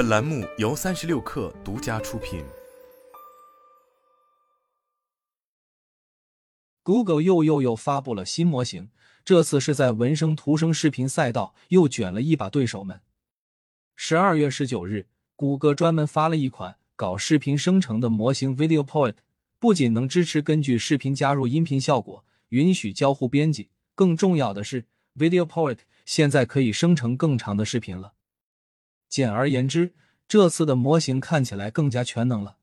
本栏目由三十六氪独家出品。Google 又又又发布了新模型，这次是在文生图生视频赛道又卷了一把对手们。十二月十九日，谷歌专门发了一款搞视频生成的模型 VideoPoet，不仅能支持根据视频加入音频效果，允许交互编辑，更重要的是，VideoPoet 现在可以生成更长的视频了。简而言之，这次的模型看起来更加全能了。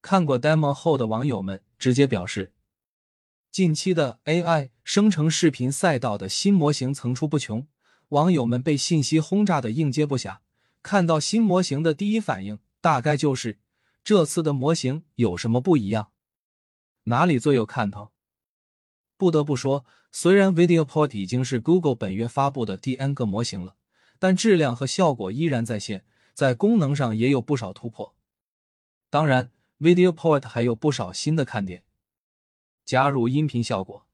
看过 demo 后的网友们直接表示。近期的 AI 生成视频赛道的新模型层出不穷，网友们被信息轰炸的应接不暇。看到新模型的第一反应大概就是这次的模型有什么不一样，哪里最有看头？不得不说，虽然 VideoPort 已经是 Google 本月发布的第 N 个模型了，但质量和效果依然在线，在功能上也有不少突破。当然，VideoPort 还有不少新的看点。加入音频效果，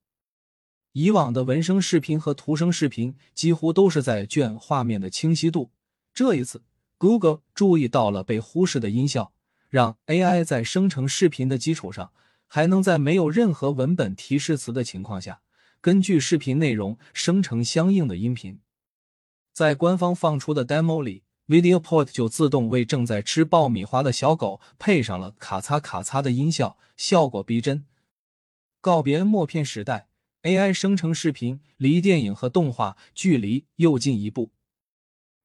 以往的文生视频和图生视频几乎都是在卷画面的清晰度。这一次，Google 注意到了被忽视的音效，让 AI 在生成视频的基础上，还能在没有任何文本提示词的情况下，根据视频内容生成相应的音频。在官方放出的 demo 里，VideoPort 就自动为正在吃爆米花的小狗配上了咔嚓咔嚓的音效，效果逼真。告别默片时代，AI 生成视频离电影和动画距离又近一步，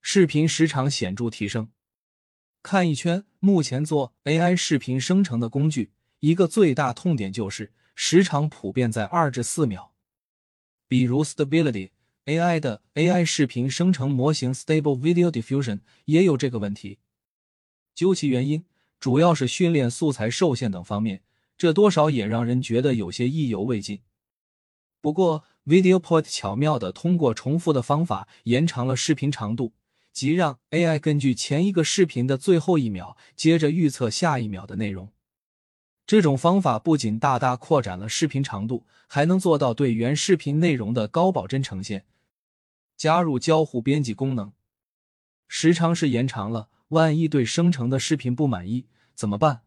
视频时长显著提升。看一圈，目前做 AI 视频生成的工具，一个最大痛点就是时长普遍在二至四秒。比如 Stability AI 的 AI 视频生成模型 Stable Video Diffusion 也有这个问题。究其原因，主要是训练素材受限等方面。这多少也让人觉得有些意犹未尽。不过，VideoPort 巧妙的通过重复的方法延长了视频长度，即让 AI 根据前一个视频的最后一秒，接着预测下一秒的内容。这种方法不仅大大扩展了视频长度，还能做到对原视频内容的高保真呈现。加入交互编辑功能，时长是延长了，万一对生成的视频不满意怎么办？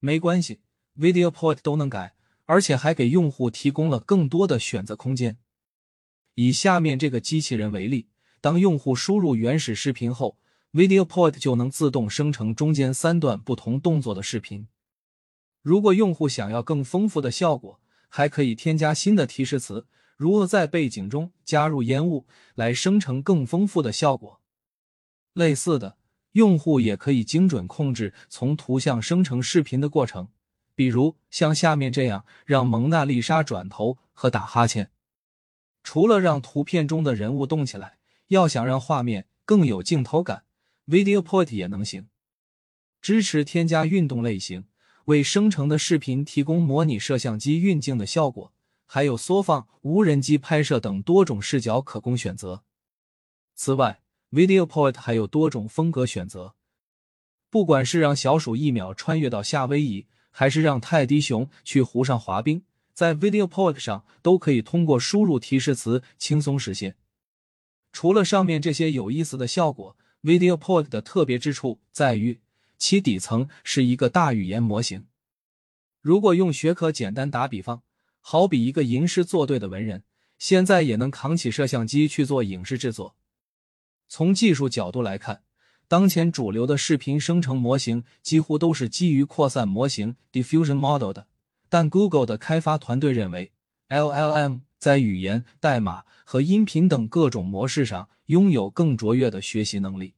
没关系。VideoPort 都能改，而且还给用户提供了更多的选择空间。以下面这个机器人为例，当用户输入原始视频后，VideoPort 就能自动生成中间三段不同动作的视频。如果用户想要更丰富的效果，还可以添加新的提示词，如何在背景中加入烟雾，来生成更丰富的效果。类似的，用户也可以精准控制从图像生成视频的过程。比如像下面这样，让蒙娜丽莎转头和打哈欠。除了让图片中的人物动起来，要想让画面更有镜头感，VideoPoint 也能行。支持添加运动类型，为生成的视频提供模拟摄像机运镜的效果，还有缩放、无人机拍摄等多种视角可供选择。此外，VideoPort 还有多种风格选择，不管是让小鼠一秒穿越到夏威夷。还是让泰迪熊去湖上滑冰，在 VideoPort 上都可以通过输入提示词轻松实现。除了上面这些有意思的效果，VideoPort 的特别之处在于其底层是一个大语言模型。如果用学科简单打比方，好比一个吟诗作对的文人，现在也能扛起摄像机去做影视制作。从技术角度来看，当前主流的视频生成模型几乎都是基于扩散模型 （diffusion model） 的，但 Google 的开发团队认为，LLM 在语言、代码和音频等各种模式上拥有更卓越的学习能力，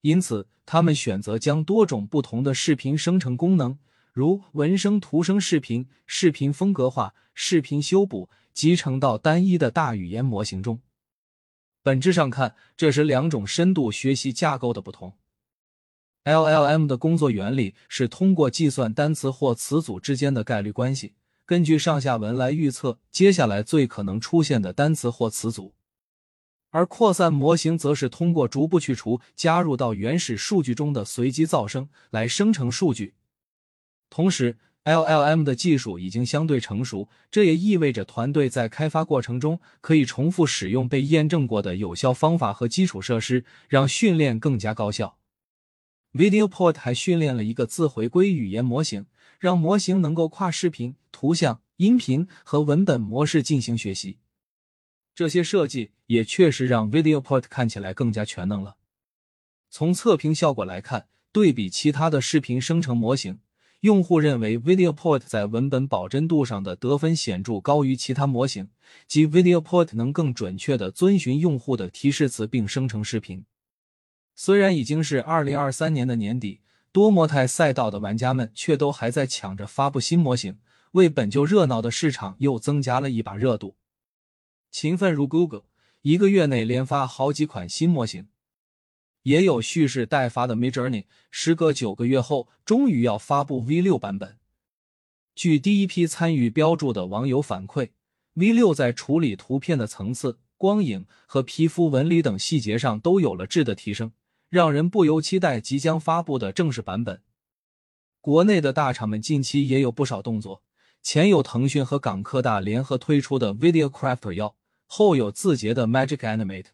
因此他们选择将多种不同的视频生成功能，如文生、图生视频、视频风格化、视频修补，集成到单一的大语言模型中。本质上看，这是两种深度学习架构的不同。LLM 的工作原理是通过计算单词或词组之间的概率关系，根据上下文来预测接下来最可能出现的单词或词组。而扩散模型则是通过逐步去除加入到原始数据中的随机噪声来生成数据。同时 LLM 的技术已经相对成熟，这也意味着团队在开发过程中可以重复使用被验证过的有效方法和基础设施，让训练更加高效。VideoPort 还训练了一个自回归语言模型，让模型能够跨视频、图像、音频和文本模式进行学习。这些设计也确实让 VideoPort 看起来更加全能了。从测评效果来看，对比其他的视频生成模型。用户认为 VideoPort 在文本保真度上的得分显著高于其他模型，即 VideoPort 能更准确的遵循用户的提示词并生成视频。虽然已经是二零二三年的年底，多模态赛道的玩家们却都还在抢着发布新模型，为本就热闹的市场又增加了一把热度。勤奋如 Google，一个月内连发好几款新模型。也有蓄势待发的 Midjourney，时隔九个月后，终于要发布 V 六版本。据第一批参与标注的网友反馈，V 六在处理图片的层次、光影和皮肤纹理等细节上都有了质的提升，让人不由期待即将发布的正式版本。国内的大厂们近期也有不少动作，前有腾讯和港科大联合推出的 Video Crafter 幺，后有字节的 Magic Animate。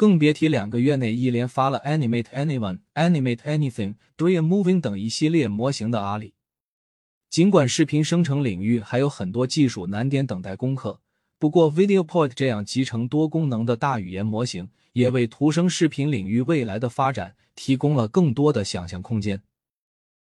更别提两个月内一连发了 Animate Anyone、Animate Anything、Dream Moving 等一系列模型的阿里。尽管视频生成领域还有很多技术难点等待攻克，不过 VideoPort 这样集成多功能的大语言模型，也为图生视频领域未来的发展提供了更多的想象空间。